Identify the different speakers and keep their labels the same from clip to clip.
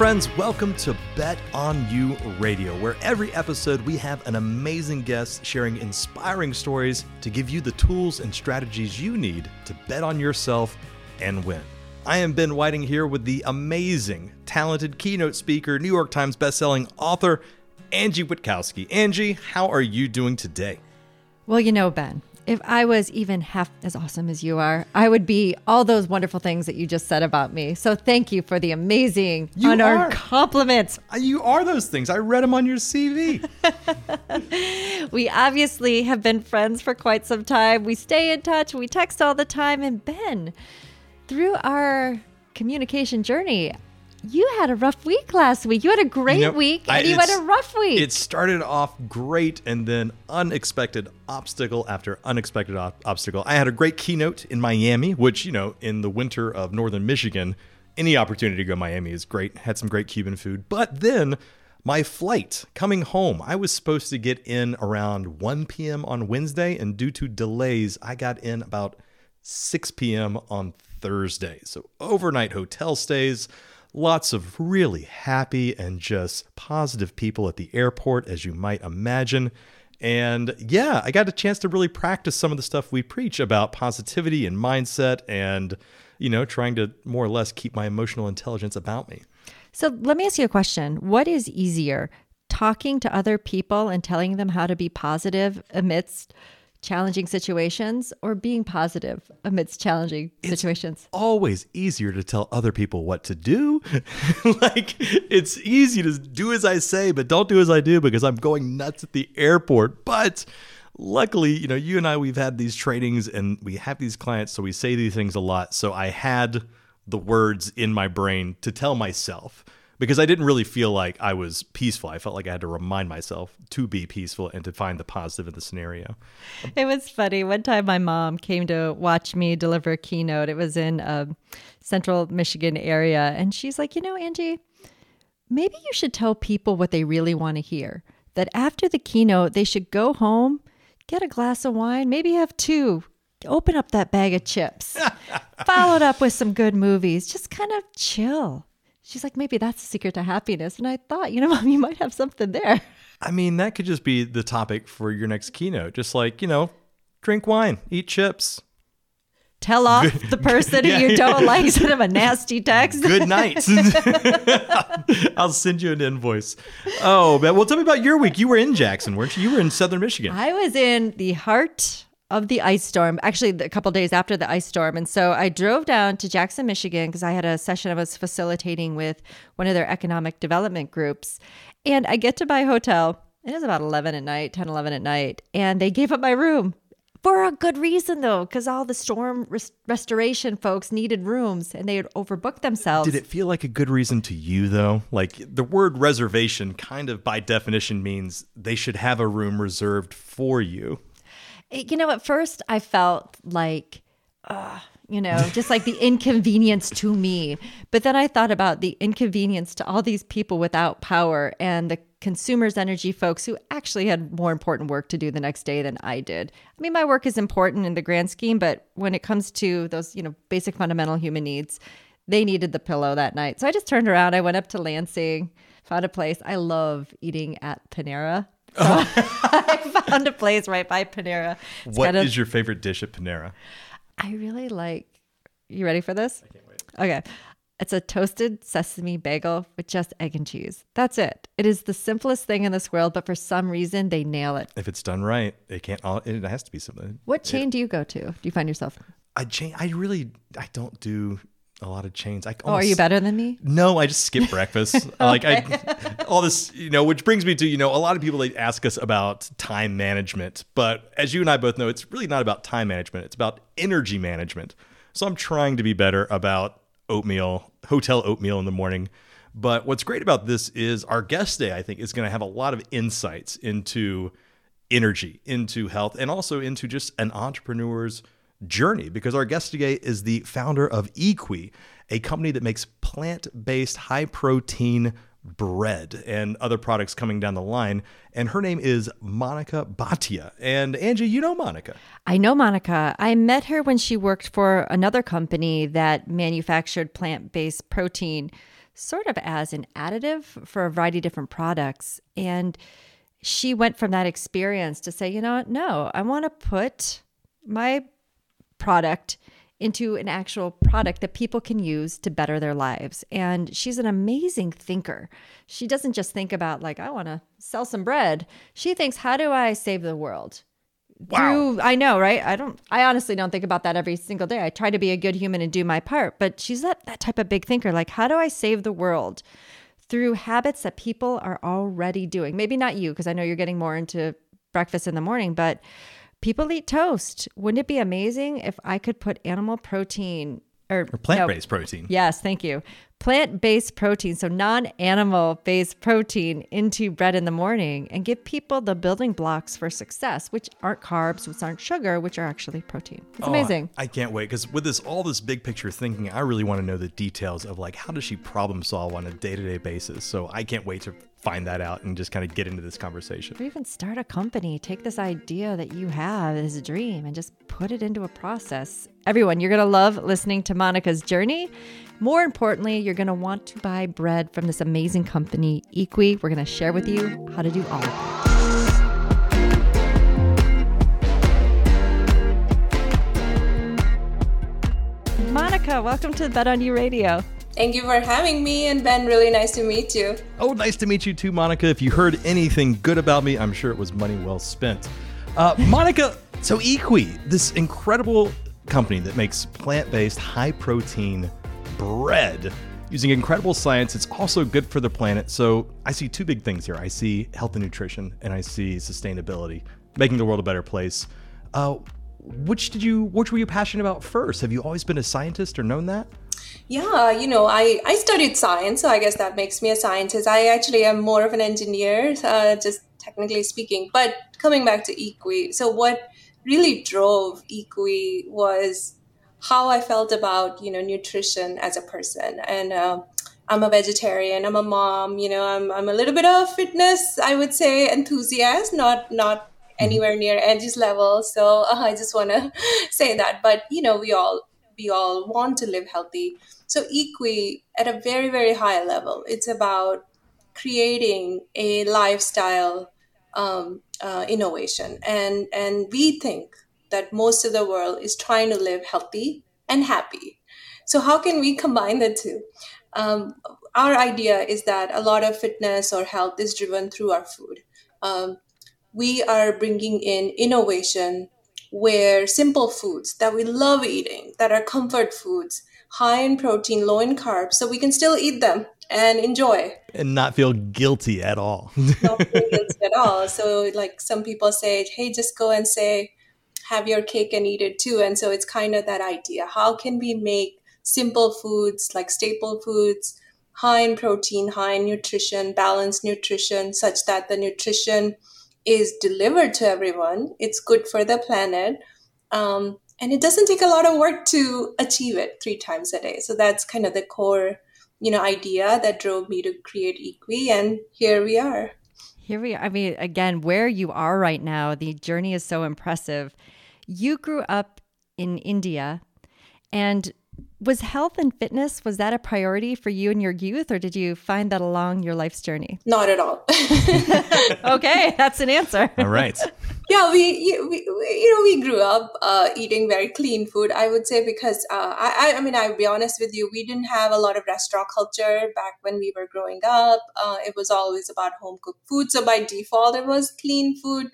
Speaker 1: friends. Welcome to Bet on You Radio, where every episode we have an amazing guest sharing inspiring stories to give you the tools and strategies you need to bet on yourself and win. I am Ben Whiting here with the amazing, talented keynote speaker, New York Times bestselling author, Angie Witkowski. Angie, how are you doing today?
Speaker 2: Well, you know, Ben, if I was even half as awesome as you are, I would be all those wonderful things that you just said about me. So thank you for the amazing,
Speaker 1: You
Speaker 2: unearned
Speaker 1: are.
Speaker 2: compliments.
Speaker 1: Uh, You are those things. I read them on your CV.
Speaker 2: We obviously have been friends for quite some time. We stay in touch, we text all the time. And Ben, through our communication journey, you had a rough week last week. You had a great
Speaker 1: You know,
Speaker 2: week
Speaker 1: I-
Speaker 2: and you had a rough week.
Speaker 1: It started off great and then unexpected obstacle after unexpected op- obstacle. I had a great keynote in Miami, which, you know, in the winter of northern Michigan, any opportunity to go to Miami is great. Had some great Cuban food. But then my flight coming home, I was supposed to get in around 1 p.m. on Wednesday, and due to delays, I got in about 6 p.m. on Thursday. So overnight hotel stays, lots of really happy and just positive people at the airport, as you might imagine. And yeah, I got a chance to really practice some of the stuff we preach about positivity and mindset and, you know, trying to more or less keep my emotional intelligence about me.
Speaker 2: So let me ask you a question. What is easier, talking to other people and telling them how to be positive amidst challenging situations or being positive amidst challenging situations?
Speaker 1: always easier to tell other people what to do. like it's easy to do as I say, but don't do as I do because I'm going nuts at the airport. But luckily, you know, you and I we've had these trainings and we have these clients, so we say these things a lot. So I had the words in my brain to tell myself because I didn't really feel like I was peaceful. I felt like I had to remind myself to be peaceful and to find the positive in the scenario.
Speaker 2: It was funny. One time, my mom came to watch me deliver a keynote. It was in a central Michigan area. And she's like, You know, Angie, maybe you should tell people what they really want to hear. That after the keynote, they should go home, get a glass of wine, maybe have two, open up that bag of chips, followed up with some good movies, just kind of chill. She's like, maybe that's the secret to happiness. And I thought, you know, mom, you might have something there.
Speaker 1: I mean, that could just be the topic for your next keynote. Just like, you know, drink wine, eat chips.
Speaker 2: Tell off the person
Speaker 1: Yeah,
Speaker 2: who you
Speaker 1: yeah.
Speaker 2: don't like, send them a nasty text.
Speaker 1: Good night. I'll send you an invoice. Oh, but well, tell me about your week. You were in Jackson, weren't you? You were in Southern Michigan.
Speaker 2: I was in the heart of the ice storm, actually, a couple days after the ice storm. And so I drove down to Jackson, Michigan, because I had a session I was facilitating with one of their economic development groups. And I get to my hotel. It was about 11 at night, 10, 11 at night. And they gave up my room for a good reason, though, because all the storm res- restoration folks needed rooms and they had overbooked themselves.
Speaker 1: Did it feel like a good reason to you, though? Like the word reservation, kind of by definition, means they should have a room reserved for you.
Speaker 2: You know, at first I felt like, uh, you know, just like the inconvenience to me. But then I thought about the inconvenience to all these people without power and the consumers energy folks who actually had more important work to do the next day than I did. I mean, my work is important in the grand scheme, but when it comes to those, you know, basic fundamental human needs, they needed the pillow that night. So I just turned around. I went up to Lansing, found a place. I love eating at Panera. So oh. I found a place right by Panera. It's
Speaker 1: What is
Speaker 2: kind of-
Speaker 1: your favorite dish at Panera?
Speaker 2: I really like. You ready for this? I can't wait. Okay. It's a toasted sesame bagel with just egg and cheese. That's it. It is the simplest thing in this world, but for some reason they nail it.
Speaker 1: If it's done right, it can't. all It has to be something.
Speaker 2: What chain do you go to? Do you find yourself?
Speaker 1: I cha- I really I don't do a lot of chains. I
Speaker 2: Oh, are you better than me?
Speaker 1: No, I just skip breakfast. Like I, all this, you know, which brings me to, you know, a lot of people they ask us about time management, but as you and I both know, it's really not about time management. It's about energy management. So I'm trying to be better about oatmeal, hotel oatmeal in the morning. But what's great about this is our guest day, I think, is going to have a lot of insights into energy, into health, and also into just an entrepreneur's journey because our guest today is the founder of Equii, a company that makes plant-based high protein bread and other products coming down the line. And her name is Monica Bhatia. And Angie, you know Monica.
Speaker 2: I know Monica. I met her when she worked for another company that manufactured plant based protein. sort of as an additive for a variety of different products. And she went from that experience to say, you know, what? no, I want to put my product into an actual product that people can use to better their lives. And she's an amazing thinker. She doesn't just think about, like, I want to sell some bread. She thinks, how do I save the world?
Speaker 1: Wow.
Speaker 2: Through, I know, right? I don't, I honestly don't think about that every single day. I try to be a good human and do my part, but she's that, that type of big thinker. Like, how do I save the world? Through habits that people are already doing. Maybe not you, because I know you're getting more into breakfast in the morning, but people eat toast. Wouldn't it be amazing if I could put animal protein or,
Speaker 1: or plant based no, protein?
Speaker 2: Yes, thank you. Plant based protein, so non animal based protein into bread in the morning and give people the building blocks for success, which aren't carbs, which aren't sugar, which are actually protein. It's oh, amazing.
Speaker 1: I, I can't wait because with this, all this big picture thinking, I really want to know the details of like how does she problem solve on a day to day basis. So I can't wait to find that out and just kind of get into this conversation.
Speaker 2: Or even start a company. Take this idea that you have as a dream and just put it into a process. Everyone, you're going to love listening to Monica's journey. More importantly, you're going to want to buy bread from this amazing company, Equii. We're going to share with you how to do all of it. Monica, welcome to the Bet on You Radio.
Speaker 3: Thank you for having me, and Ben, really nice to meet you.
Speaker 1: Oh, nice to meet you too, Monica. If you heard anything good about me, I'm sure it was money well spent. Uh, Monica, so Equii, this incredible company that makes plant based, high protein bread using incredible science. It's also good for the planet. So I see two big things here I see health and nutrition, and I see sustainability, making the world a better place. Uh, which did you which were you passionate about first have you always been a scientist or known that
Speaker 3: yeah, you know, I, I studied science, so I guess that makes me a scientist. I actually am more of an engineer, uh, just technically speaking. But coming back to Equii, so what really drove Equii was how I felt about, you know, nutrition as a person. And uh, I'm a vegetarian, I'm a mom, you know, I'm, I'm a little bit of fitness, I would say, enthusiast, not, not mm-hmm. anywhere near Angie's level. So uh, I just want to say that. But, you know, we all we all want to live healthy. So, Equii, at a very, very high level, it's about creating a lifestyle um, uh, innovation. And, and we think that most of the world is trying to live healthy and happy. So, how can we combine the two? Um, our idea is that a lot of fitness or health is driven through our food. Um, we are bringing in innovation where simple foods that we love eating, that are comfort foods, high in protein, low in carbs, so we can still eat them and enjoy.
Speaker 1: And not feel guilty at all.
Speaker 3: not feel guilty at all. So, like some people say, hey, just go and say, have your cake and eat it too. And so it's kind of that idea. How can we make simple foods, like staple foods, high in protein, high in nutrition, balanced nutrition, such that the nutrition is delivered to everyone. It's good for the planet. Um, and it doesn't take a lot of work to achieve it three times a day. So that's kind of the core, you know, idea that drove me to create Equii. And here we are.
Speaker 2: Here we are. I mean, again, where you are right now, the journey is so impressive. You grew up in India and was health and fitness was that a priority for you in your youth or did you find that along your life's journey?
Speaker 3: Not at all.
Speaker 2: Okay that's an answer.
Speaker 1: All right.
Speaker 3: Yeah we, we, you know we grew up uh, eating very clean food i would say because uh, I, I mean i'll be honest with you we didn't have a lot of restaurant culture back when we were growing up. Uh, it was always about home cooked food so by default it was clean food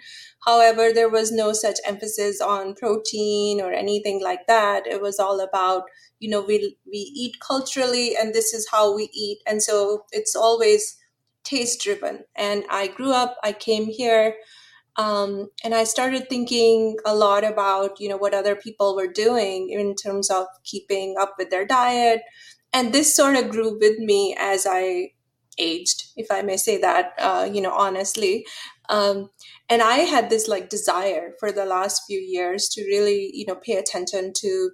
Speaker 3: however there was no such emphasis on protein or anything like that. It was all about you know we we eat culturally and this is how we eat. And so it's always taste driven. And i grew up i came here um, and i started thinking a lot about you know what other people were doing in terms of keeping up with their diet. And this sort of grew with me as i aged if i may say that uh, you know honestly um, and i had this like desire for the last few years to really you know pay attention to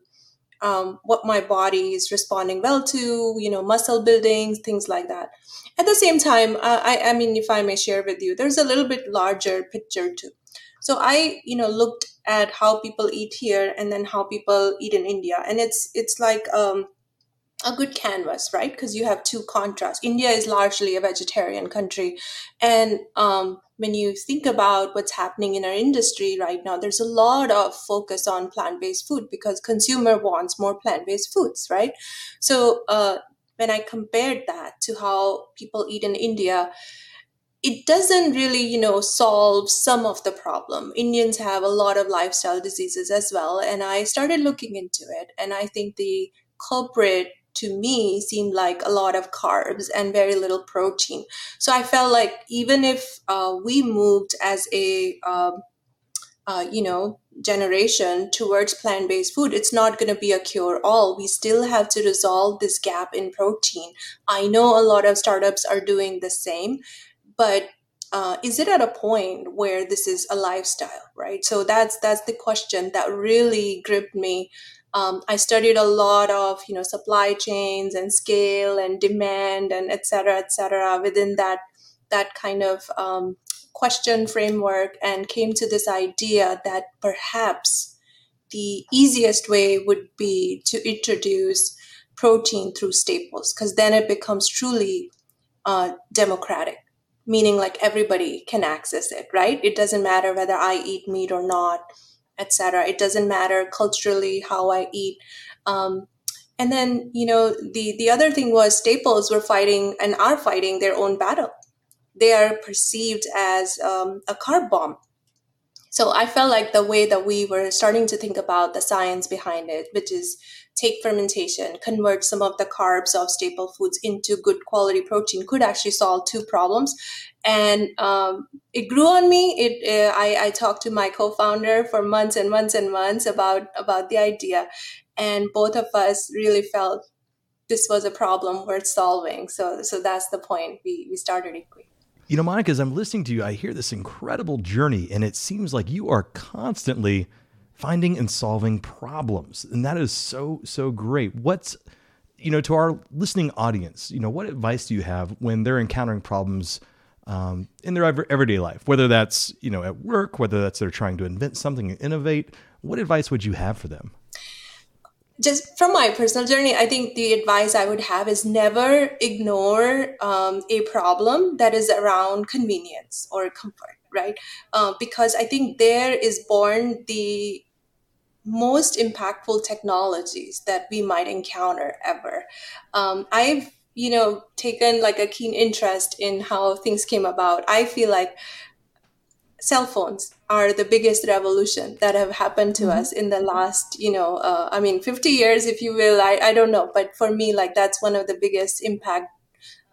Speaker 3: um, what my body is responding well to, you know, muscle building, things like that. At the same time, uh, I, I mean, if I may share with you, there's a little bit larger picture too. So I, you know, looked at how people eat here and then how people eat in India, and it's it's like um, a good canvas, right? Because you have two contrasts. India is largely a vegetarian country. And um, when you think about what's happening in our industry right now, there's a lot of focus on plant based food because consumer wants more plant based foods, right? So uh, when I compared that to how people eat in India, it doesn't really, you know, solve some of the problem. Indians have a lot of lifestyle diseases as well. And I started looking into it. And I think the culprit to me seemed like a lot of carbs and very little protein. So I felt like even if uh, we moved as a, um, uh, you know, generation towards plant based food, it's not going to be a cure all. We still have to resolve this gap in protein. I know a lot of startups are doing the same, but uh, is it at a point where this is a lifestyle right so that's that's the question that really gripped me um, I studied a lot of you know supply chains and scale and demand and et cetera, et cetera within that that kind of um, question framework and came to this idea that perhaps the easiest way would be to introduce protein through staples because then it becomes truly uh, democratic meaning like everybody can access it right? It doesn't matter whether i eat meat or not etc. It doesn't matter culturally how I eat. Um, and then, you know, the, the other thing was staples were fighting and are fighting their own battle. They are perceived as um, a carb bomb. So I felt like the way that we were starting to think about the science behind it, which is take fermentation, convert some of the carbs of staple foods into good quality protein, could actually solve two problems and um, it grew on me. It uh, I, I talked to my co-founder for months and months and months about about the idea, and both of us really felt this was a problem worth solving. So so that's the point. We we started Equii.
Speaker 1: You know, Monica, as I'm listening to you, I hear this incredible journey, and it seems like you are constantly finding and solving problems, and that is so so great. What's you know to our listening audience, you know, what advice do you have when they're encountering problems? Um, in their everyday life, whether that's you know at work, whether that's they're trying to invent something and innovate. What advice would you have for them?
Speaker 3: Just from my personal journey, I think the advice I would have is never ignore um, a problem that is around convenience or comfort, right? Uh, because I think there is born the most impactful technologies that we might encounter ever. Um, I've you know taken like a keen interest in how things came about. I feel like cell phones are the biggest revolution that have happened to mm-hmm. us in the last you know uh, i mean 50 years if you will. I, I don't know. But for me like that's one of the biggest impact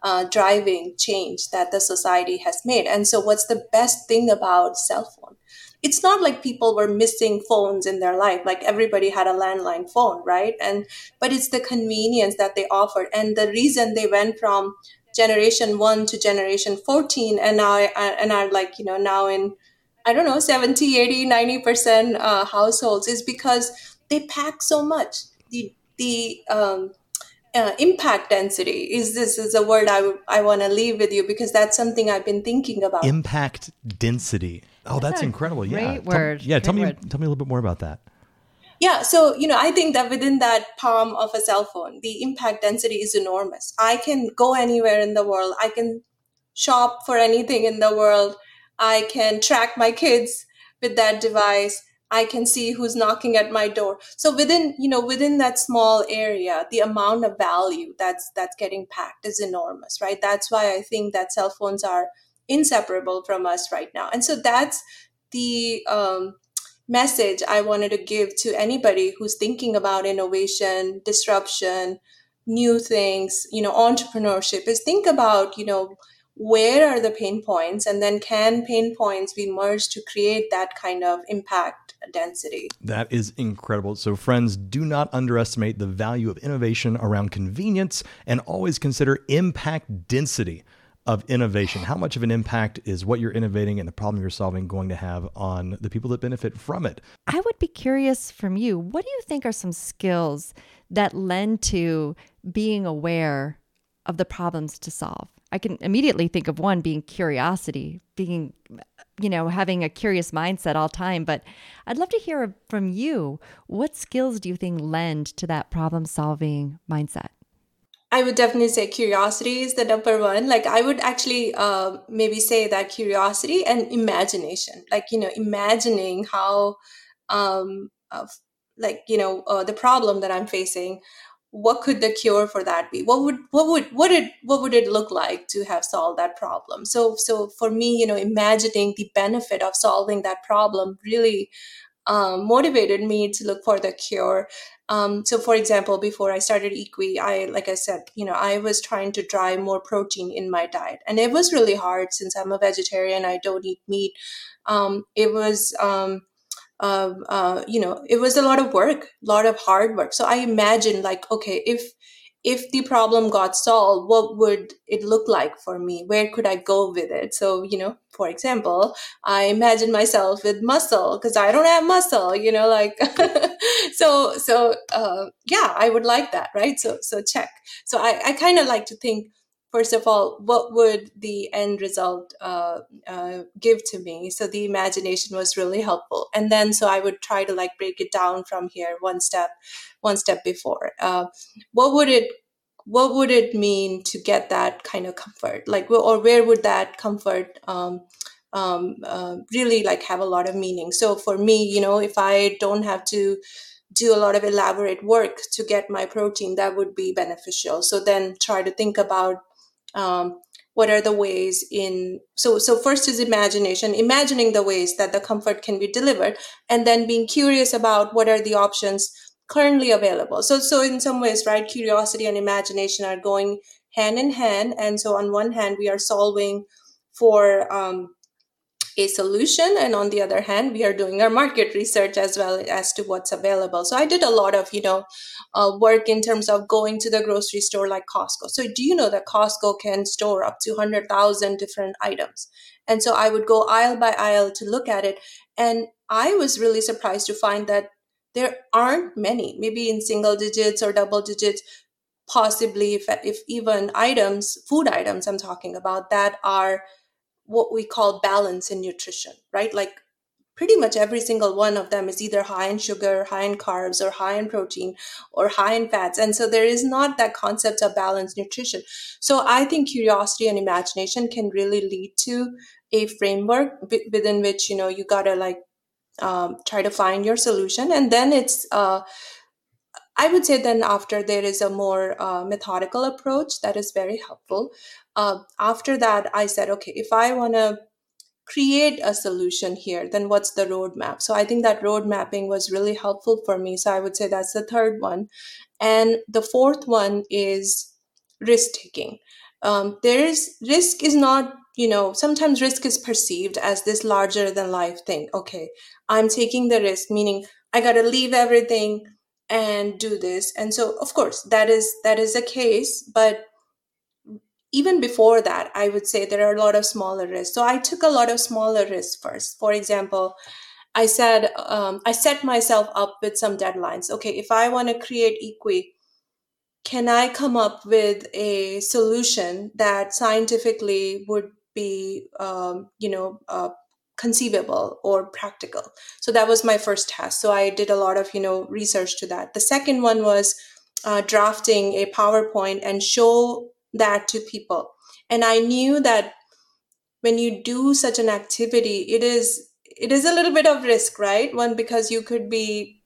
Speaker 3: uh, driving change that the society has made. And so what's the best thing about cell phone it's not like people were missing phones in their life like everybody had a landline phone right and but it's the convenience that they offered and the reason they went from generation 1 to generation 14 and now and are like you know now in i don't know 70 80 90% uh, households is because they pack so much the the um, uh, impact density is this is a word I, w- I want to leave with you because that's something I've been thinking about.
Speaker 1: Impact density. Oh, that's, that's incredible.
Speaker 2: Yeah.
Speaker 1: Great
Speaker 2: word.
Speaker 1: Yeah.
Speaker 2: Great
Speaker 1: tell me,
Speaker 2: word.
Speaker 1: tell me a little bit more about that.
Speaker 3: Yeah. So, you know, I think that within that palm of a cell phone, the impact density is enormous. I can go anywhere in the world. I can shop for anything in the world. I can track my kids with that device. I can see who's knocking at my door. So within, you know, within that small area, the amount of value that's that's getting packed is enormous, right? That's why I think that cell phones are inseparable from us right now. And so that's the um, message I wanted to give to anybody who's thinking about innovation, disruption, new things, you know, entrepreneurship is think about, you know, where are the pain points and then can pain points be merged to create that kind of impact density?
Speaker 1: That is incredible. So friends do not underestimate the value of innovation around convenience and always consider impact density of innovation. How much of an impact is what you're innovating and the problem you're solving going to have on the people that benefit from it?
Speaker 2: I would be curious from you. What do you think are some skills that lend to being aware of the problems to solve? I can immediately think of one being curiosity, being, you know, having a curious mindset all the time. But I'd love to hear from you. What skills do you think lend to that problem solving mindset?
Speaker 3: I would definitely say curiosity is the number one. Like I would actually uh, maybe say that curiosity and imagination, like you know, imagining how, um, like you know, uh, the problem that I'm facing. What could the cure for that be? What would what would what it what would it look like to have solved that problem? So so for me, you know, imagining the benefit of solving that problem really um, motivated me to look for the cure. Um, so, for example, before I started Equii, I, like I said, you know, I was trying to drive more protein in my diet, and it was really hard since I'm a vegetarian. I don't eat meat. Um, it was, um, uh, uh, you know, it was a lot of work, a lot of hard work. So I imagine, like, okay, if if the problem got solved, what would it look like for me? Where could I go with it? So, you know, for example, I imagine myself with muscle because I don't have muscle, you know, like, so, so, uh, yeah, I would like that, right? So, so check. So I, I kind of like to think, first of all, what would the end result uh, uh, give to me? So the imagination was really helpful. And then, so I would try to like break it down from here one step one step before. Uh, what would it what would it mean to get that kind of comfort? Like, or where would that comfort um, um, uh, really like have a lot of meaning? So for me, you know, if I don't have to do a lot of elaborate work to get my protein, that would be beneficial. So then try to think about um, what are the ways in so so first is imagination imagining the ways that the comfort can be delivered and then being curious about what are the options currently available. So, so in some ways, right, curiosity and imagination are going hand in hand. And so, on one hand, we are solving for um, a solution, and on the other hand, we are doing our market research as well as to what's available. So, I did a lot of, you know, uh, work in terms of going to the grocery store like Costco. So, do you know that Costco can store up to 100,000 different items? And so, I would go aisle by aisle to look at it. And I was really surprised to find that there aren't many, maybe in single digits or double digits, possibly if, if even items, food items I'm talking about, that are what we call balance in nutrition, right? Like pretty much every single one of them is either high in sugar, high in carbs, or high in protein, or high in fats. And so there is not that concept of balanced nutrition. So I think curiosity and imagination can really lead to a framework within which you know you gotta like um, try to find your solution and then it's uh, i would say then after there is a more uh, methodical approach that is very helpful. Uh, after that i said okay if i want to create a solution here then what's the roadmap? So i think that road mapping was really helpful for me so i would say that's the third one. And the fourth one is risk taking. Um, there is risk is not you know sometimes risk is perceived as this larger than life thing. Okay I'm taking the risk, meaning I got to leave everything and do this. And so, of course, that is that is a case, but even before that, I would say there are a lot of smaller risks. So I took a lot of smaller risks first. For example, I said um, I set myself up with some deadlines. Okay, if I want to create Equii, can I come up with a solution that scientifically would be, um, you know, uh, conceivable or practical. So that was my first task. So i did a lot of you know research to that. The second one was uh, drafting a powerpoint and show that to people. And i knew that when you do such an activity it is it is a little bit of risk right? One because you could be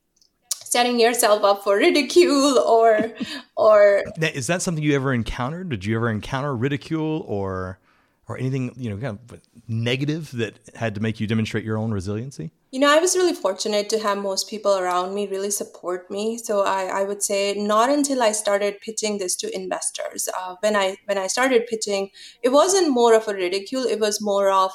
Speaker 3: setting yourself up for ridicule or or
Speaker 1: is that something you ever encountered? Did you ever encounter ridicule or or anything you know kind of negative that had to make you demonstrate your own resiliency
Speaker 3: you know i was really fortunate to have most people around me really support me so i, I would say not until i started pitching this to investors uh, when i when i started pitching it wasn't more of a ridicule it was more of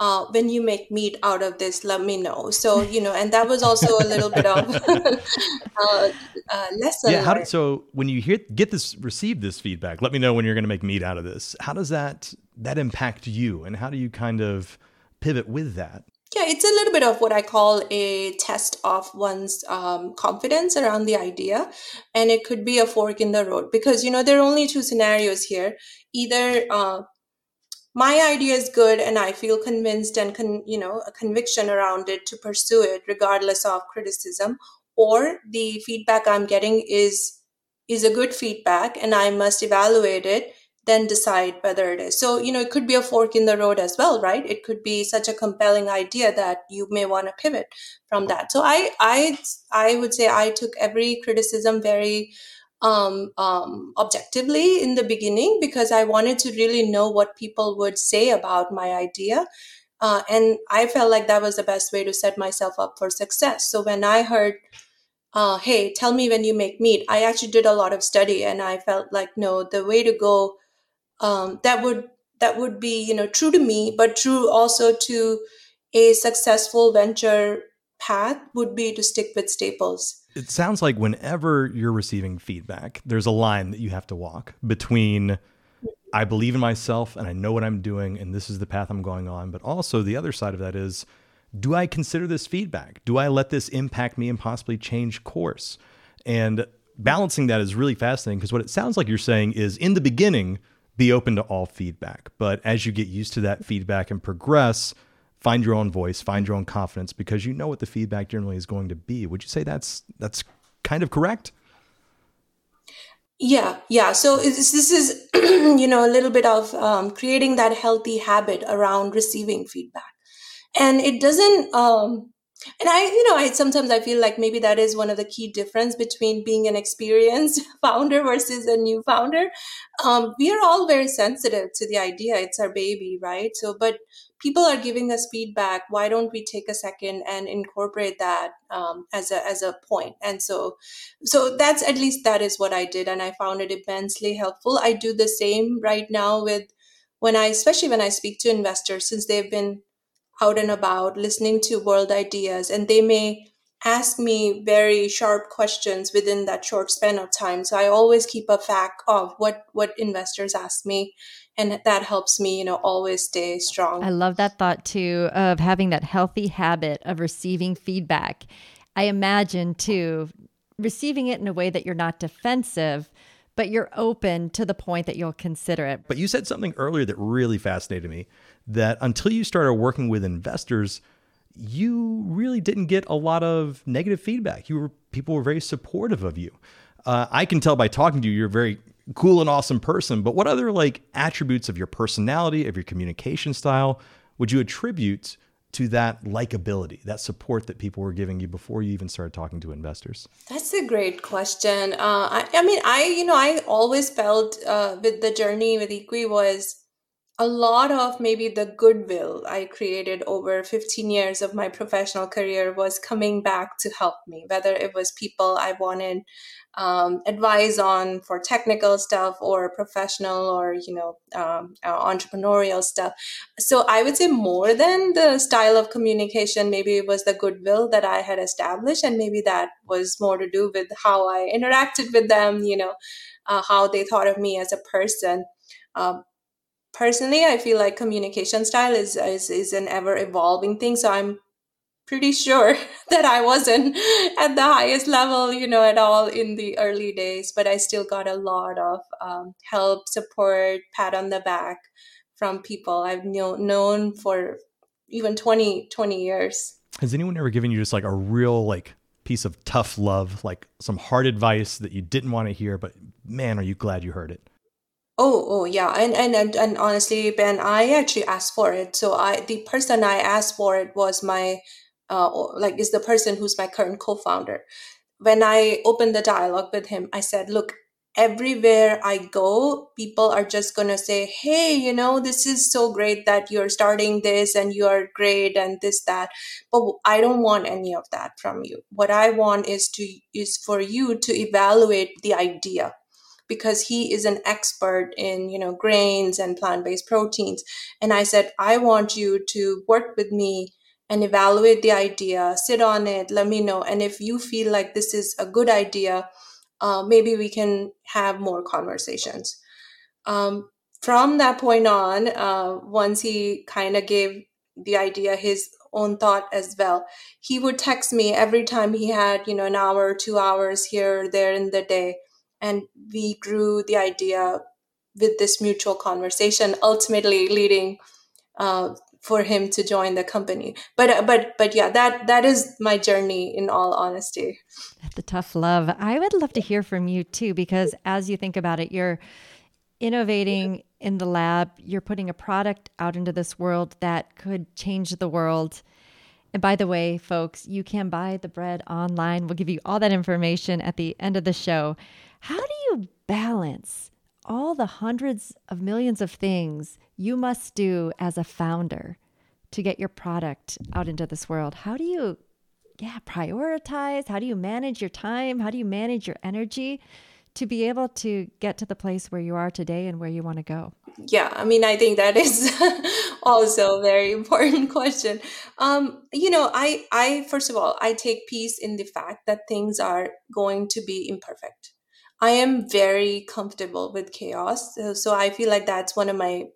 Speaker 3: uh, when you make meat out of this, let me know. So you know, and that was also a little bit of uh, uh, lesson.
Speaker 1: Yeah. How do, so when you hear get this, receive this feedback, let me know when you're going to make meat out of this. How does that that impact you, and how do you kind of pivot with that?
Speaker 3: Yeah, it's a little bit of what I call a test of one's um, confidence around the idea. And it could be a fork in the road because, you know, there are only two scenarios here. Either uh, my idea is good and I feel convinced and con, you know a conviction around it to pursue it regardless of criticism or the feedback I'm getting is is a good feedback and I must evaluate it, then decide whether it is. So, you know, it could be a fork in the road as well, right? It could be such a compelling idea that you may want to pivot from that. So I I I would say I took every criticism very um, um, objectively in the beginning because I wanted to really know what people would say about my idea. Uh, and I felt like that was the best way to set myself up for success. So when I heard uh, hey, tell me when you make meat. I actually did a lot of study, and I felt like no, the way to go um, that would that would be you know true to me, but true also to a successful venture path would be to stick with staples.
Speaker 1: It sounds like whenever you're receiving feedback, there's a line that you have to walk between I believe in myself and I know what I'm doing and this is the path I'm going on, but also the other side of that is do I consider this feedback? Do I let this impact me and possibly change course? And balancing that is really fascinating because what it sounds like you're saying is in the beginning, be open to all feedback. But as you get used to that feedback and progress, find your own voice, find your own confidence because you know what the feedback generally is going to be. Would you say that's that's kind of correct?
Speaker 3: Yeah, yeah. So this is, you know, a little bit of um, creating that healthy habit around receiving feedback and it doesn't um and i you know i sometimes i feel like maybe that is one of the key difference between being an experienced founder versus a new founder. Um, we are all very sensitive to the idea it's our baby right? So but people are giving us feedback why don't we take a second and incorporate that um, as a as a point? And so so that's at least that is what i did and i found it immensely helpful. I do the same right now with when i especially when i speak to investors since they've been out and about, listening to world ideas, and they may ask me very sharp questions within that short span of time. So I always keep a fact of what what investors ask me, and that helps me, you know, always stay strong.
Speaker 2: I love that thought too of having that healthy habit of receiving feedback. I imagine too receiving it in a way that you're not defensive but you're open to the point that you'll consider it.
Speaker 1: But you said something earlier that really fascinated me that until you started working with investors, you really didn't get a lot of negative feedback. You were people were very supportive of you. Uh, I can tell by talking to you, you're a very cool and awesome person. But what other like attributes of your personality, of your communication style, would you attribute to that likability, that support that people were giving you before you even started talking to investors?
Speaker 3: That's a great question. Uh, I, I, mean, I you know I always felt uh, with the journey with Equii was a lot of maybe the goodwill I created over 15 years of my professional career was coming back to help me, whether it was people I wanted um, advice on for technical stuff or professional or, you know, um, uh, entrepreneurial stuff. So I would say more than the style of communication, maybe it was the goodwill that I had established. And maybe that was more to do with how I interacted with them, you know, uh, how they thought of me as a person. Um, personally i feel like communication style is, is is an ever evolving thing so i'm pretty sure that i wasn't at the highest level you know at all in the early days but i still got a lot of um, help support pat on the back from people i've known for even 20 20 years.
Speaker 1: Has anyone ever given you just like a real like piece of tough love like some hard advice that you didn't want to hear but man are you glad you heard it
Speaker 3: Oh, oh yeah, and, and and and honestly, Ben, I actually asked for it. So I, the person I asked for it was my, uh, like is the person who's my current co-founder. When I opened the dialogue with him, I said, "Look, everywhere I go, people are just gonna say, hey, you know, this is so great that you're starting this and you are great and this that." But I don't want any of that from you. What I want is to is for you to evaluate the idea because he is an expert in you know grains and plant-based proteins. And i said i want you to work with me and evaluate the idea sit on it let me know. And if you feel like this is a good idea uh, maybe we can have more conversations. Um, from that point on uh, once he kind of gave the idea his own thought as well he would text me every time he had you know an hour two hours here there in the day and we grew the idea with this mutual conversation ultimately leading uh, for him to join the company. But uh, but but yeah, that that is my journey in all honesty.
Speaker 2: The tough love. I would love to hear from you too because as you think about it, you're innovating in the lab, you're putting a product out into this world that could change the world. And by the way, folks, you can buy the bread online. We'll give you all that information at the end of the show. How do you balance all the hundreds of millions of things you must do as a founder to get your product out into this world? How do you yeah, prioritize? How do you manage your time? How do you manage your energy to be able to get to the place where you are today and where you want to go?
Speaker 3: Yeah, I mean, I think that is also a very important question. Um, you know, I, I first of all, I take peace in the fact that things are going to be imperfect. I am very comfortable with chaos. So, so I feel like that's one of my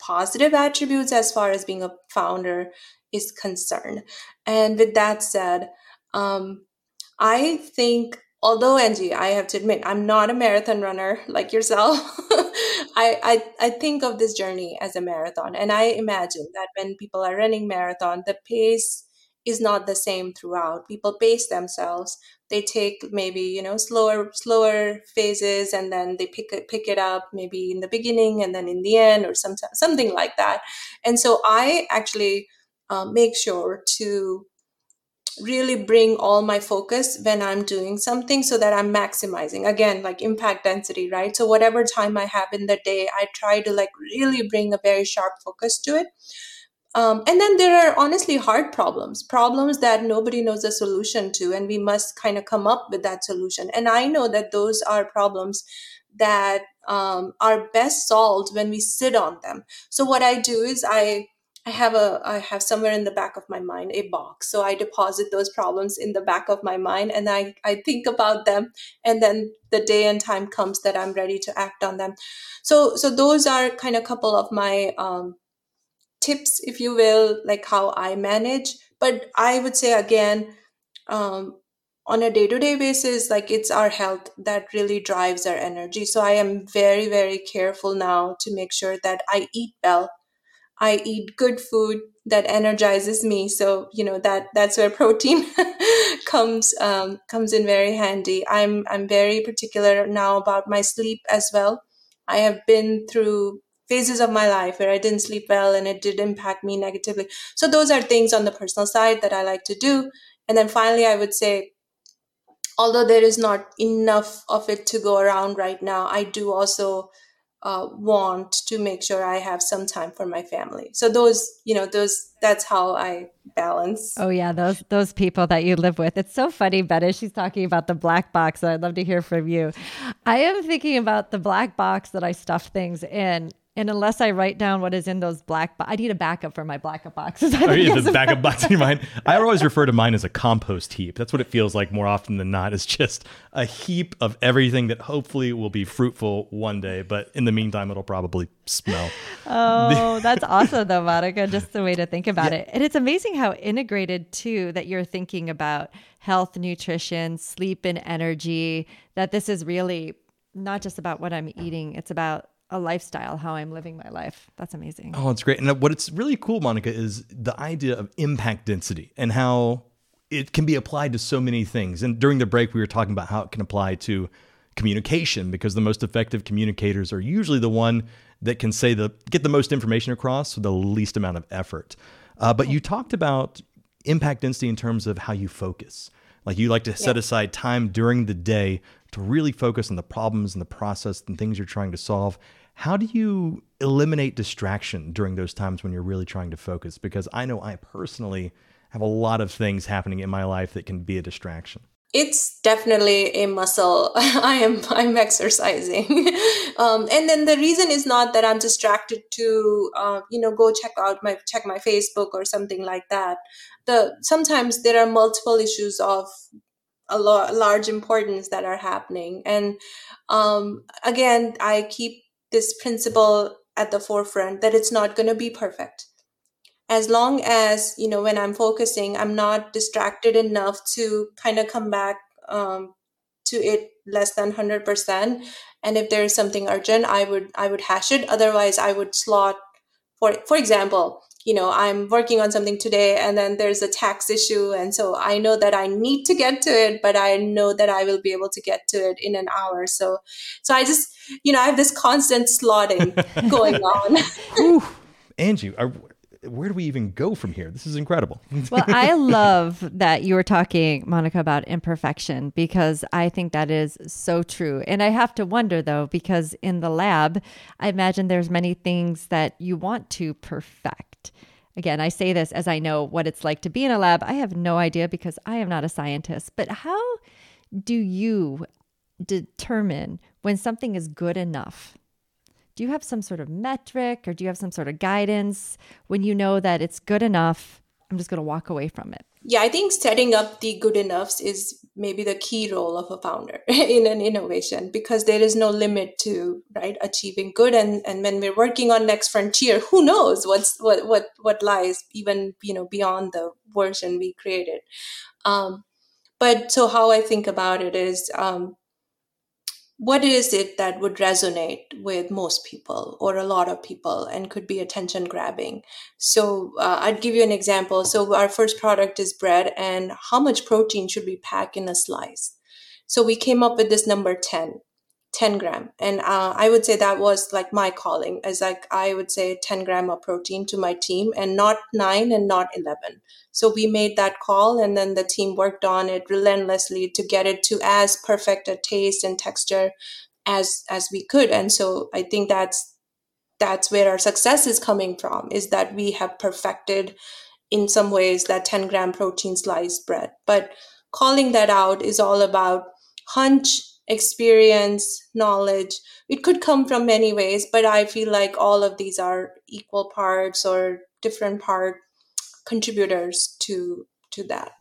Speaker 3: positive attributes as far as being a founder is concerned. And with that said, um, I think, although Angie, I have to admit, I'm not a marathon runner like yourself. I, I, I think of this journey as a marathon, and I imagine that when people are running marathon, the pace is not the same throughout. People pace themselves. They take maybe you know slower slower phases, and then they pick it pick it up maybe in the beginning and then in the end, or sometimes something like that. And so I actually uh, make sure to really bring all my focus when I'm doing something so that I'm maximizing. Again like impact density right? So whatever time I have in the day I try to like really bring a very sharp focus to it um, and then there are honestly hard problems, problems that nobody knows a solution to, and we must kind of come up with that solution. And I know that those are problems that um, are best solved when we sit on them. So what I do is I I have a I have somewhere in the back of my mind a box. So I deposit those problems in the back of my mind and I, I think about them and then the day and time comes that I'm ready to act on them. So so those are kind of a couple of my um, tips, if you will, like how I manage. But I would say again, um, on a day to day basis, like it's our health that really drives our energy. So I am very, very careful now to make sure that I eat well. I eat good food that energizes me. So you know that that's where protein comes um, comes in very handy. I'm I'm very particular now about my sleep as well. I have been through phases of my life where I didn't sleep well and it did impact me negatively. So those are things on the personal side that I like to do. And then finally, I would say, although there is not enough of it to go around right now, I do also uh, want to make sure I have some time for my family. So those, you know, those that's how I balance.
Speaker 2: Oh yeah, those those people that you live with. It's so funny, Betty. She's talking about the black box. I'd love to hear from you. I am thinking about the black box that I stuff things in. And unless I write down what is in those black, bo- I need a backup for my backup boxes.
Speaker 1: oh, yeah, the backup box in your mind. I always refer to mine as a compost heap. That's what it feels like more often than not. It's just a heap of everything that hopefully will be fruitful one day, but in the meantime, it'll probably smell.
Speaker 2: Oh, that's awesome, though, Monica. Just the way to think about yeah. it, and it's amazing how integrated too that you're thinking about health, nutrition, sleep, and energy. That this is really not just about what I'm eating; it's about a lifestyle, how I'm living my life. That's amazing.
Speaker 1: Oh, it's great. And what it's really cool, Monica, is the idea of impact density and how it can be applied to so many things. And during the break, we were talking about how it can apply to communication because the most effective communicators are usually the one that can say the get the most information across with the least amount of effort. Uh, but you talked about impact density in terms of how you focus. Like you like to set yeah. aside time during the day to really focus on the problems and the process and things you're trying to solve. How do you eliminate distraction during those times when you're really trying to focus? Because I know I personally have a lot of things happening in my life that can be a distraction.
Speaker 3: It's definitely a muscle I am I'm exercising, um, and then the reason is not that I'm distracted to uh, you know go check out my check my Facebook or something like that the sometimes there are multiple issues of a lo- large importance that are happening. And um, again i keep this principle at the forefront that it's not going to be perfect. As long as you know when i'm focusing i'm not distracted enough to kind of come back um, to it less than 100% and if there is something urgent i would i would hash it. Otherwise i would slot for for example you know, I'm working on something today and then there's a tax issue. And so I know that I need to get to it, but I know that I will be able to get to it in an hour. So, so I just, you know, I have this constant slotting going on.
Speaker 1: Ooh, Angie, are, where do we even go from here? This is incredible.
Speaker 2: well, I love that you were talking, Monica, about imperfection because I think that is so true. And I have to wonder though, because in the lab, I imagine there's many things that you want to perfect. Again, I say this as I know what it's like to be in a lab. I have no idea because I am not a scientist. But how do you determine when something is good enough? Do you have some sort of metric or do you have some sort of guidance when you know that it's good enough? I'm just going to walk away from it.
Speaker 3: Yeah, I think setting up the good enoughs is maybe the key role of a founder in an innovation because there is no limit to right achieving good and and when we're working on next frontier who knows what's what what what lies even you know beyond the version we created um but so how i think about it is um what is it that would resonate with most people or a lot of people and could be attention grabbing? So uh, i'd give you an example. So our first product is bread and how much protein should we pack in a slice? So we came up with this number 10 10 gram. And uh, i would say that was like my calling. As like i would say 10 gram of protein to my team and not 9 and not 11 so we made that call and then the team worked on it relentlessly to get it to as perfect a taste and texture as as we could. And so i think that's that's where our success is coming from is that we have perfected in some ways that 10 gram protein sliced bread. But calling that out is all about hunch experience, knowledge. It could come from many ways, but I feel like all of these are equal parts or different part contributors to to that.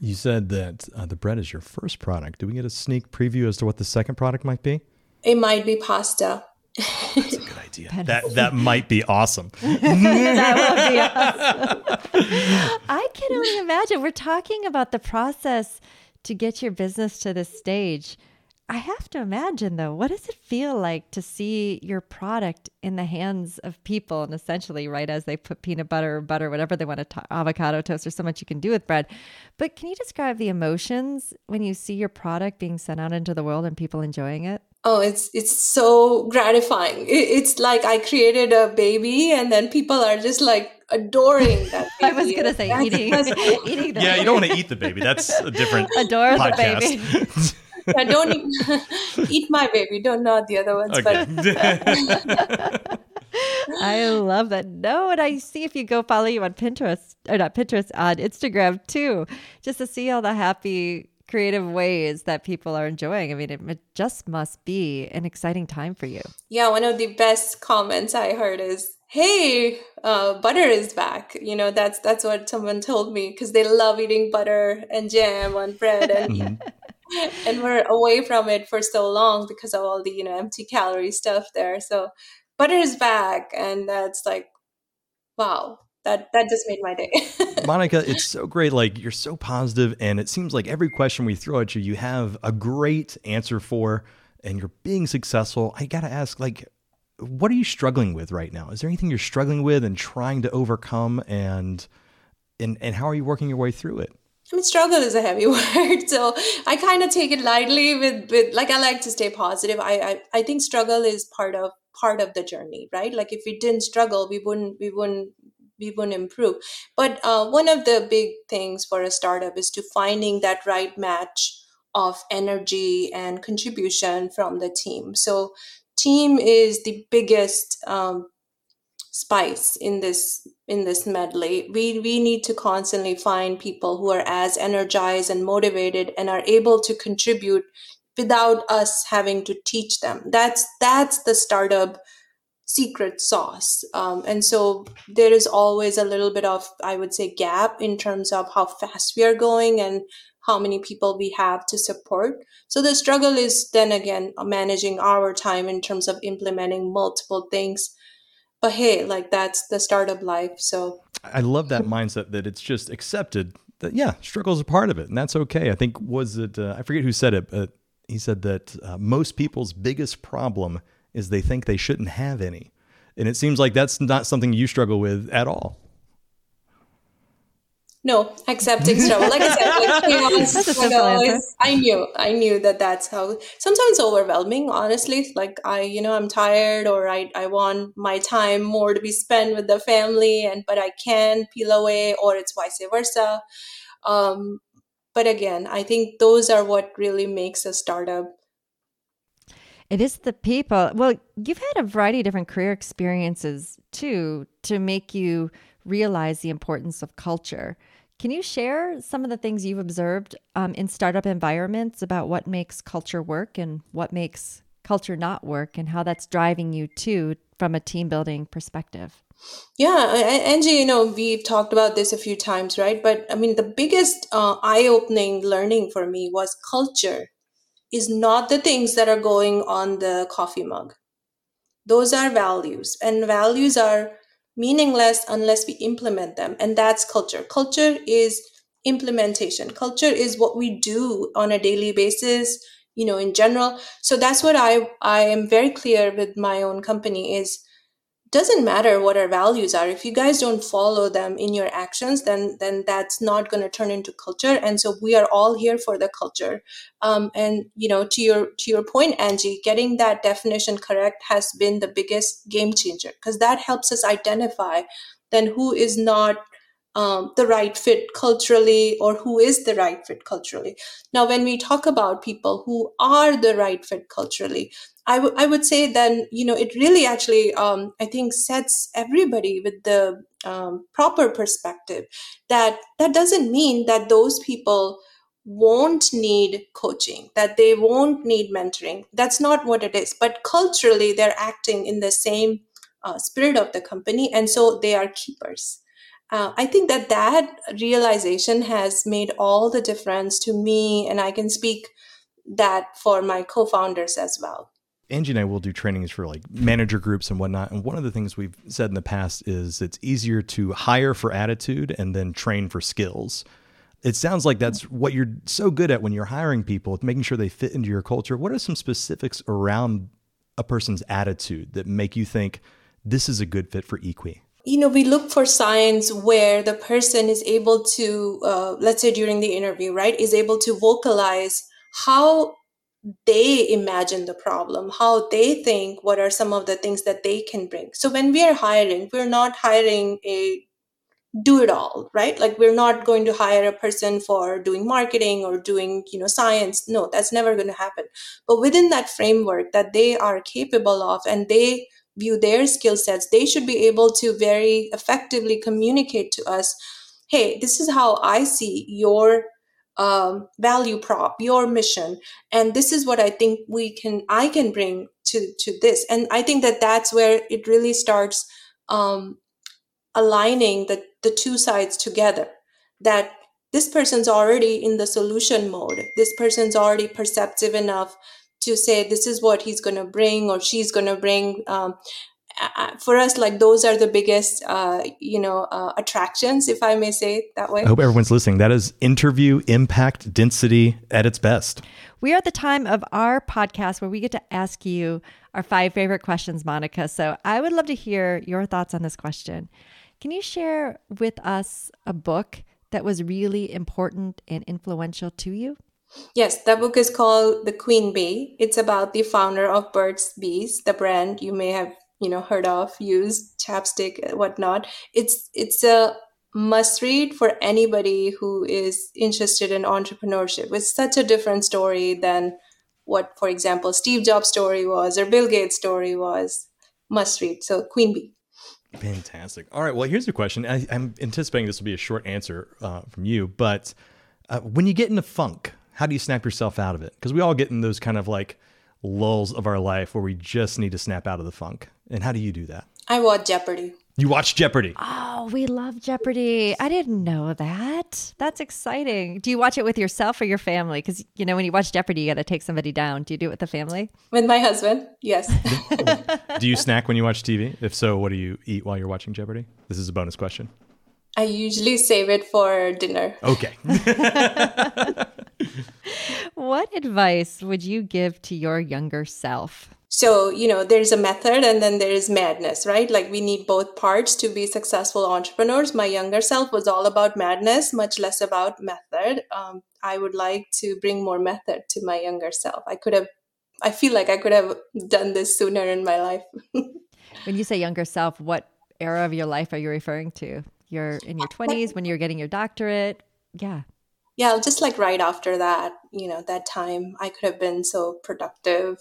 Speaker 1: You said that uh, the bread is your first product. Do we get a sneak preview as to what the second product might be?
Speaker 3: It might be pasta.
Speaker 1: That's a good idea. that that might be awesome.
Speaker 2: that would be awesome. I can only imagine. We're talking about the process to get your business to this stage. I have to imagine though, what does it feel like to see your product in the hands of people and essentially right as they put peanut butter or butter, whatever they want to, to avocado toast, or so much you can do with bread. But can you describe the emotions when you see your product being sent out into the world and people enjoying it?
Speaker 3: Oh, it's it's so gratifying. It's like I created a baby, and then people are just like adoring that.
Speaker 2: Baby. I was gonna say eating,
Speaker 1: eating. The yeah, you don't want to eat the baby. That's a different
Speaker 2: adore
Speaker 1: podcast.
Speaker 2: the baby.
Speaker 3: Yeah, don't eat, eat, my baby. Don't not the other ones. Okay.
Speaker 2: But I love that. No, and I see if you go follow you on Pinterest or not Pinterest on Instagram too, just to see all the happy creative ways that people are enjoying. I mean, it, it just must be an exciting time for you.
Speaker 3: Yeah, one of the best comments I heard is hey uh, butter is back you know that's that's what someone told me because they love eating butter and jam on bread and mm-hmm and we're away from it for so long because of all the you know empty calorie stuff there. So butter is back and that's like wow that that just made my day.
Speaker 1: Monica it's so great like you're so positive and it seems like every question we throw at you you have a great answer for and you're being successful. I gotta ask like what are you struggling with right now? Is there anything you're struggling with and trying to overcome and and and how are you working your way through it
Speaker 3: I mean, struggle is a heavy word, so I kind of take it lightly. With with like, I like to stay positive. I, I I think struggle is part of part of the journey, right? Like, if we didn't struggle, we wouldn't we wouldn't we wouldn't improve. But uh, one of the big things for a startup is to finding that right match of energy and contribution from the team. So, team is the biggest um, spice in this in this medley. We we need to constantly find people who are as energized and motivated and are able to contribute without us having to teach them. That's that's the startup secret sauce. Um, and so there is always a little bit of i would say gap in terms of how fast we are going and how many people we have to support. So the struggle is then again managing our time in terms of implementing multiple things but hey, like that's the startup life. So
Speaker 1: I love that mindset that it's just accepted that yeah, struggle is a part of it, and that's okay. I think was it uh, I forget who said it, but he said that uh, most people's biggest problem is they think they shouldn't have any, and it seems like that's not something you struggle with at all.
Speaker 3: No, accepting struggle. Like I said, like you know, I knew, I knew that that's how. Sometimes overwhelming, honestly. Like I, you know, I'm tired, or I, I want my time more to be spent with the family, and but I can peel away, or it's vice versa. Um, but again, I think those are what really makes a startup.
Speaker 2: It is the people. Well, you've had a variety of different career experiences too to make you realize the importance of culture. Can you share some of the things you've observed um, in startup environments about what makes culture work and what makes culture not work and how that's driving you too from a team building perspective?
Speaker 3: Yeah, Angie, you know, we've talked about this a few times, right? But I mean, the biggest uh, eye opening learning for me was culture is not the things that are going on the coffee mug. Those are values, and values are meaningless unless we implement them. And that's culture. Culture is implementation. Culture is what we do on a daily basis, you know, in general. So that's what I I am very clear with my own company is doesn't matter what our values are. If you guys don't follow them in your actions then then that's not going to turn into culture. And so we are all here for the culture. Um, and you know to your to your point angie getting that definition correct has been the biggest game changer because that helps us identify then who is not um, the right fit culturally or who is the right fit culturally. Now, when we talk about people who are the right fit culturally, I, w- I would say then, you know, it really actually, um, I think, sets everybody with the um, proper perspective that that doesn't mean that those people won't need coaching, that they won't need mentoring. That's not what it is. But culturally, they're acting in the same uh, spirit of the company. And so they are keepers uh, I think that that realization has made all the difference to me, and I can speak that for my co-founders as well.
Speaker 1: Angie and I will do trainings for like manager groups and whatnot. And one of the things we've said in the past is it's easier to hire for attitude and then train for skills. It sounds like that's what you're so good at when you're hiring people, making sure they fit into your culture. What are some specifics around a person's attitude that make you think this is a good fit for Equii?
Speaker 3: you know we look for signs where the person is able to uh, let's say during the interview right is able to vocalize how they imagine the problem how they think what are some of the things that they can bring. So when we are hiring we're not hiring a do it all right? Like we're not going to hire a person for doing marketing or doing you know science. No that's never going to happen. But within that framework that they are capable of and they view their skill sets, they should be able to very effectively communicate to us hey, this is how I see your um, value prop, your mission, and this is what I think we can, I can bring to to this. And I think that that's where it really starts um, aligning the the two sides together. That this person's already in the solution mode. This person's already perceptive enough to say this is what he's going to bring or she's going to bring um, for us like those are the biggest uh, you know uh, attractions if i may say it that way.
Speaker 1: I hope everyone's listening. That is interview impact density at its best.
Speaker 2: We are at the time of our podcast where we get to ask you our five favorite questions monica. So i would love to hear your thoughts on this question. Can you share with us a book that was really important and influential to you?
Speaker 3: Yes, that book is called The Queen Bee. It's about the founder of Burt's Bees, the brand you may have, you know, heard of, used chapstick, whatnot. It's it's a must read for anybody who is interested in entrepreneurship. It's such a different story than what, for example, Steve Jobs' story was or Bill Gates' story was. Must read. So Queen Bee.
Speaker 1: Fantastic. All right. Well, here's a question. I, am anticipating this will be a short answer uh, from you, but uh, when you get in a funk, how do you snap yourself out of it? Because we all get in those kind of like lulls of our life where we just need to snap out of the funk. And how do you do that?
Speaker 3: I watch Jeopardy.
Speaker 1: You watch Jeopardy.
Speaker 2: Oh, we love Jeopardy. I didn't know that. That's exciting. Do you watch it with yourself or your family? Because, you know, when you watch Jeopardy, you got to take somebody down. Do you do it with the family?
Speaker 3: With my husband, yes.
Speaker 1: do you snack when you watch TV? If so, what do you eat while you're watching Jeopardy? This is a bonus question.
Speaker 3: I usually save it for dinner.
Speaker 1: Okay.
Speaker 2: what advice would you give to your younger self?
Speaker 3: So, you know, there's a method and then there's madness, right? Like we need both parts to be successful entrepreneurs. My younger self was all about madness, much less about method. Um, I would like to bring more method to my younger self. I could have, I feel like I could have done this sooner in my life.
Speaker 2: when you say younger self, what era of your life are you referring to? You're in your 20s when you're getting your doctorate. Yeah.
Speaker 3: Yeah, just like right after that, you know, that time I could have been so productive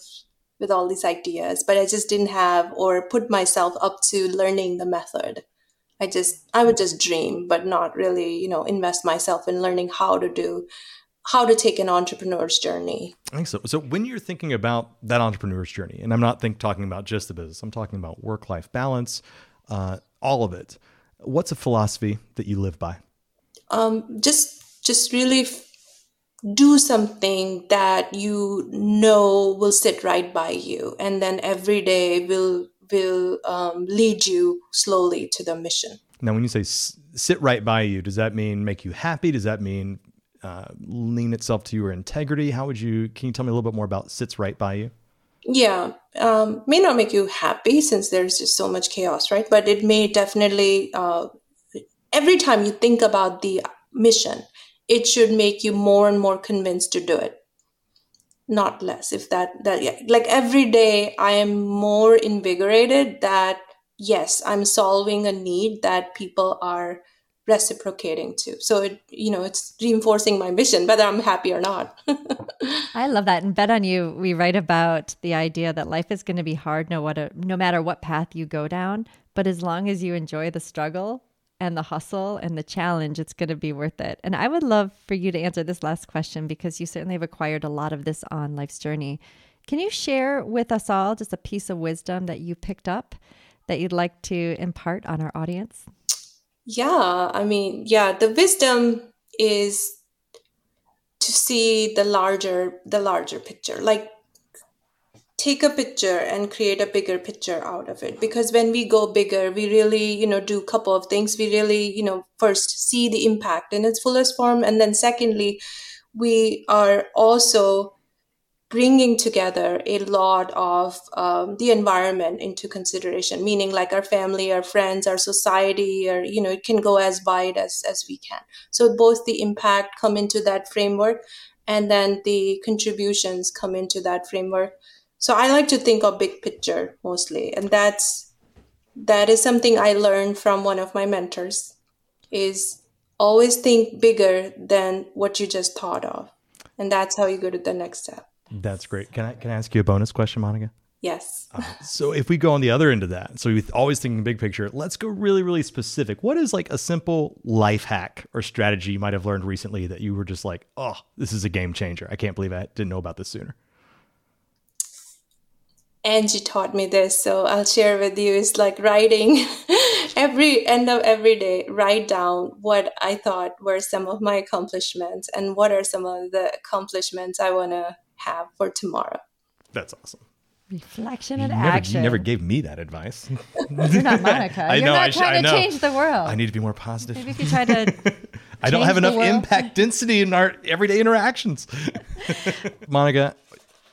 Speaker 3: with all these ideas, but I just didn't have or put myself up to learning the method. I just I would just dream, but not really, you know, invest myself in learning how to do how to take an entrepreneur's journey.
Speaker 1: I think so. So when you're thinking about that entrepreneur's journey, and I'm not think talking about just the business, I'm talking about work life balance, uh, all of it. What's a philosophy that you live by?
Speaker 3: Um, just just really do something that you know will sit right by you and then every day will will um, lead you slowly to the mission.
Speaker 1: Now when you say sit right by you does that mean make you happy? Does that mean uh, lean itself to your integrity? How would you can you tell me a little bit more about sits right by you?
Speaker 3: Yeah um, may not make you happy since there's just so much chaos right? But it may definitely uh, every time you think about the mission it should make you more and more convinced to do it not less if that that yeah. like every day i am more invigorated that yes i'm solving a need that people are reciprocating to so it you know it's reinforcing my mission whether i'm happy or not
Speaker 2: i love that and bet on you we write about the idea that life is going to be hard no what no matter what path you go down but as long as you enjoy the struggle and the hustle and the challenge, it's going to be worth it. And I would love for you to answer this last question because you certainly have acquired a lot of this on life's journey. Can you share with us all just a piece of wisdom that you picked up that you'd like to impart on our audience?
Speaker 3: Yeah, I mean, yeah, the wisdom is to see the larger the larger picture. Like take a picture and create a bigger picture out of it. Because when we go bigger we really you know do a couple of things. We really you know first see the impact in its fullest form. And then secondly we are also bringing together a lot of um, the environment into consideration. Meaning like our family our friends our society or you know it can go as wide as as we can. So both the impact come into that framework and then the contributions come into that framework so I like to think of big picture mostly, and that's that is something I learned from one of my mentors. Is always think bigger than what you just thought of, and that's how you go to the next step.
Speaker 1: That's great. Can I can I ask you a bonus question, Monica?
Speaker 3: Yes. Uh,
Speaker 1: so if we go on the other end of that, so you're always thinking big picture, let's go really, really specific. What is like a simple life hack or strategy you might have learned recently that you were just like, oh, this is a game changer. I can't believe I didn't know about this sooner.
Speaker 3: Angie taught me this, so I'll share with you. It's like writing every end of every day, write down what I thought were some of my accomplishments and what are some of the accomplishments I want to have for tomorrow.
Speaker 1: That's awesome.
Speaker 2: Reflection and never, action.
Speaker 1: You never gave me that advice.
Speaker 2: You're not Monica. I You're know. Not I, trying I to change the world.
Speaker 1: I need to be more positive.
Speaker 2: Maybe if you try to.
Speaker 1: I don't have enough impact density in our everyday interactions. Monica,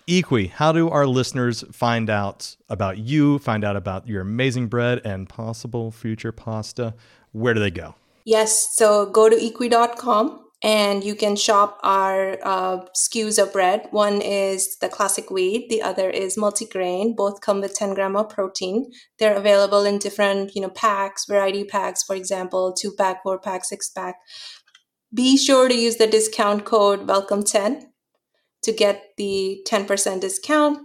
Speaker 1: Equii, how do our listeners find out about you, find out about your amazing bread and possible future pasta? Where do they go?
Speaker 3: Yes, so go to equii.com and you can shop our uh, SKUs of bread. One is the classic wheat, the other is multigrain. Both come with 10 gram of protein. They're available in different, you know, packs, variety packs, for example, two pack, four pack, six pack. Be sure to use the discount code welcome10 to get the 10% discount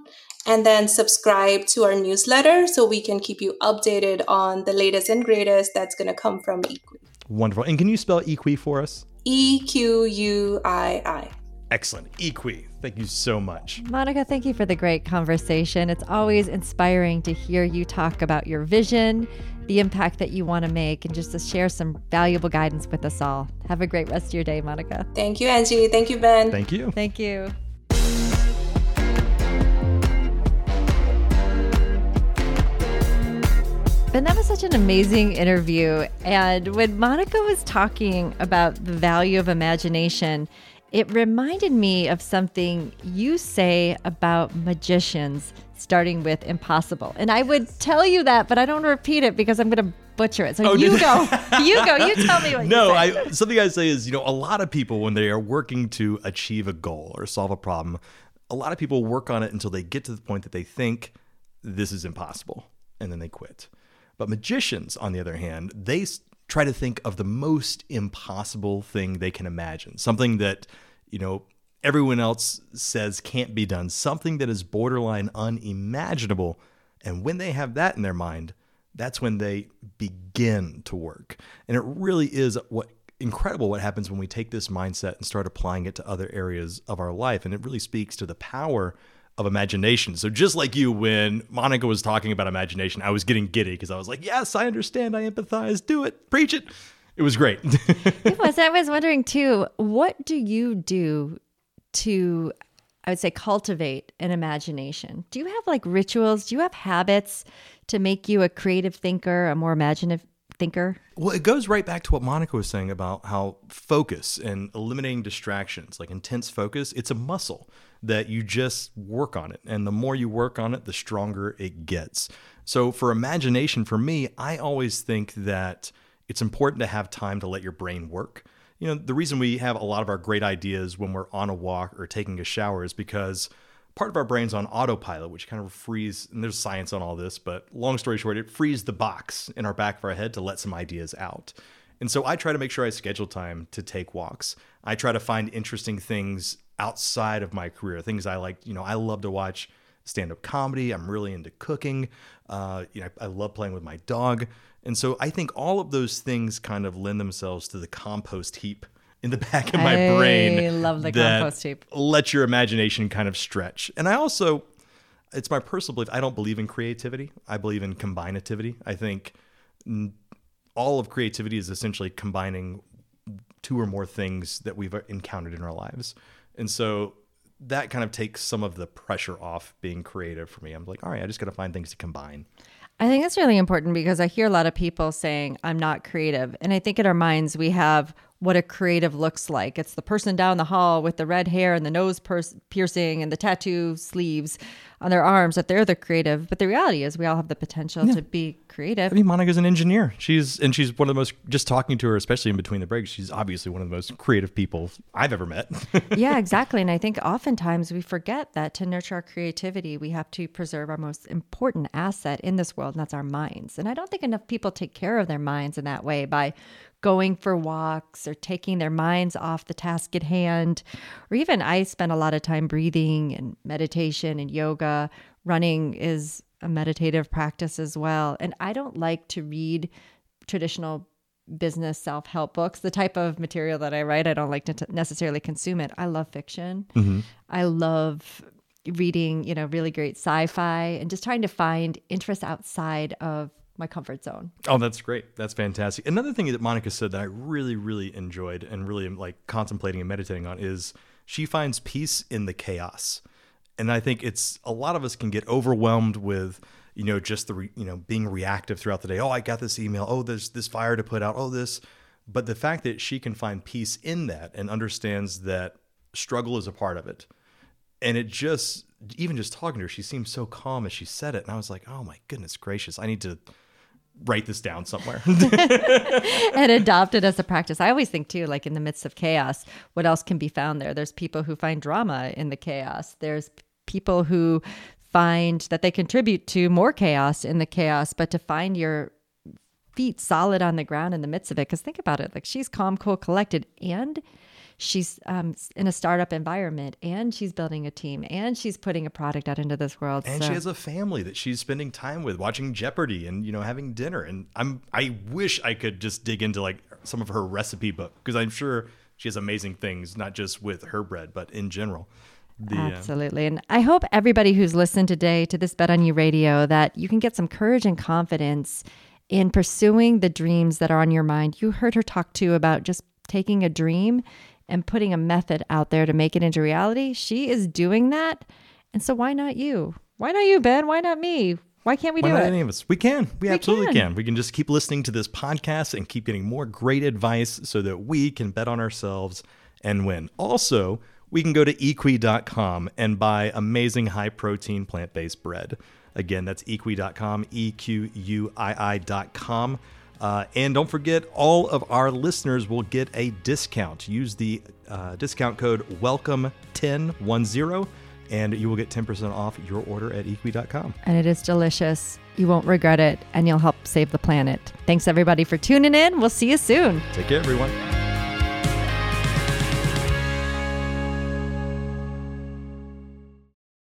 Speaker 3: and then subscribe to our newsletter so we can keep you updated on the latest and greatest that's going to come from Equii.
Speaker 1: Wonderful. And can you spell Equii for us?
Speaker 3: E Q U I I.
Speaker 1: Excellent. Equii. Thank you so much.
Speaker 2: Monica, thank you for the great conversation. It's always inspiring to hear you talk about your vision, the impact that you want to make, and just to share some valuable guidance with us all. Have a great rest of your day, Monica.
Speaker 3: Thank you, Angie. Thank you, Ben.
Speaker 1: Thank you.
Speaker 2: Thank you. Ben, that was such an amazing interview. And when Monica was talking about the value of imagination, It reminded me of something you say about magicians, starting with impossible. And I would tell you that, but I don't repeat it because I'm going to butcher it. So
Speaker 1: Oh,
Speaker 2: you go. You go. You tell me what
Speaker 1: no,
Speaker 2: you say.
Speaker 1: I something I say is, you know, a lot of people when they are working to achieve a goal or solve a problem, a lot of people work on it until they get to the point that they think this is impossible and then they quit. But magicians, on the other hand, they try to think of the most impossible thing they can imagine, something that, you know, everyone else says can't be done, something that is borderline unimaginable. And when they have that in their mind, that's when they begin to work. And it really is what incredible what happens when we take this mindset and start applying it to other areas of our life. And it really speaks to the power of imagination. So just like you, when Monica was talking about imagination, I was getting giddy because I was like, yes, I understand. I empathize. Do it. Preach it. It was great.
Speaker 2: It was. I was wondering too, what do you do to, I would say, cultivate an imagination? Do you have like rituals? Do you have habits to make you a creative thinker, a more imaginative thinker?
Speaker 1: Well, it goes right back to what Monica was saying about how focus and eliminating distractions, like intense focus, it's a muscle that you just work on it. And the more you work on it, the stronger it gets. So, for imagination, for me, I always think that it's important to have time to let your brain work. You know, the reason we have a lot of our great ideas when we're on a walk or taking a shower is because part of our brain's on autopilot, which kind of frees, and there's science on all this, but long story short, it frees the box in our back of our head to let some ideas out. And so I try to make sure I schedule time to take walks. I try to find interesting things outside of my career, things I like. You know, I love to watch stand up comedy. I'm really into cooking. Uh, you know, I love playing with my dog. And so I think all of those things kind of lend themselves to the compost heap in the back of my
Speaker 2: I
Speaker 1: brain.
Speaker 2: love the compost heap.
Speaker 1: Let your imagination kind of stretch. And I also, it's my personal belief, I don't believe in creativity. I believe in combinativity. I think all of creativity is essentially combining two or more things that we've uh, encountered in our lives. And so that kind of takes some of the pressure off being creative for me. I'm like, all right, I just got to find things to combine.
Speaker 2: I think that's really important because I hear a lot of people saying, I'm not creative. And I think in our minds, we have what a creative looks like. It's the person down the hall with the red hair and the nose pers- piercing and the tattoo sleeves on their arms that they're the creative. But the reality is, we all have the potential to be creative.
Speaker 1: I mean, Monica's an engineer. She's and she's one of the most. Just talking to her, especially in between the breaks, she's obviously one of the most creative people I've ever met.
Speaker 2: yeah, exactly. And I think oftentimes we forget that to nurture our creativity, we have to preserve our most important asset in this world, and that's our minds. And I don't think enough people take care of their minds in that way by going for walks or taking their minds off the task at hand. Or even I spend a lot of time breathing and meditation and yoga. Running is a meditative practice as well. And I don't like to read traditional business self help books. The type of material that I write, I don't like to t- necessarily consume it. I love fiction. Mm-hmm. I love reading, you know, really great sci fi and just trying to find interest outside of my comfort zone.
Speaker 1: Oh, that's great. That's fantastic. Another thing that Monica said that I really, really enjoyed and really am like contemplating and meditating on is she finds peace in the chaos. And I think it's a lot of us can get overwhelmed with, you know, just the, re, you know, being reactive throughout the day. Oh, I got this email. Oh, there's this fire to put out. Oh, this. But the fact that she can find peace in that and understands that struggle is a part of it. And it just, even just talking to her, she seemed so calm as she said it. And I was like, oh my goodness gracious, I need to write this down somewhere.
Speaker 2: and adopt it as a practice. I always think too, like in the midst of chaos, what else can be found there? There's people who find drama in the chaos. There's people who find that they contribute to more chaos in the chaos, but to find your feet solid on the ground in the midst of it. Because think about it, like she's calm, cool, collected, and she's um, in a startup environment, and she's building a team, and she's putting a product out into this world.
Speaker 1: and
Speaker 2: So-
Speaker 1: she has a family that she's spending time with, watching Jeopardy and you know having dinner. And I'm I wish I could just dig into like some of her recipe book because I'm sure she has amazing things, not just with her bread, but in general. The, uh,
Speaker 2: Absolutely. And I hope everybody who's listened today to this Bet on You radio that you can get some courage and confidence in pursuing the dreams that are on your mind. You heard her talk too about just taking a dream and putting a method out there to make it into reality. She is doing that. And so why not you? Why not you, Ben? Why not me? Why can't we
Speaker 1: Why
Speaker 2: do
Speaker 1: not
Speaker 2: it?
Speaker 1: any of us? We can. We, absolutely
Speaker 2: can.
Speaker 1: can. We can just keep listening to this podcast and keep getting more great advice so that we can bet on ourselves and win. Also, we can go to equii.com and buy amazing high protein plant based bread. Again, that's equii.com, E Q U I I.com. Uh, and don't forget, all of our listeners will get a discount. Use the uh, discount code WELCOME1010 and you will get 10% off your order at equii.com.
Speaker 2: And it is delicious. You won't regret it, and you'll help save the planet. Thanks, everybody, for tuning in. We'll see you soon.
Speaker 1: Take care, everyone.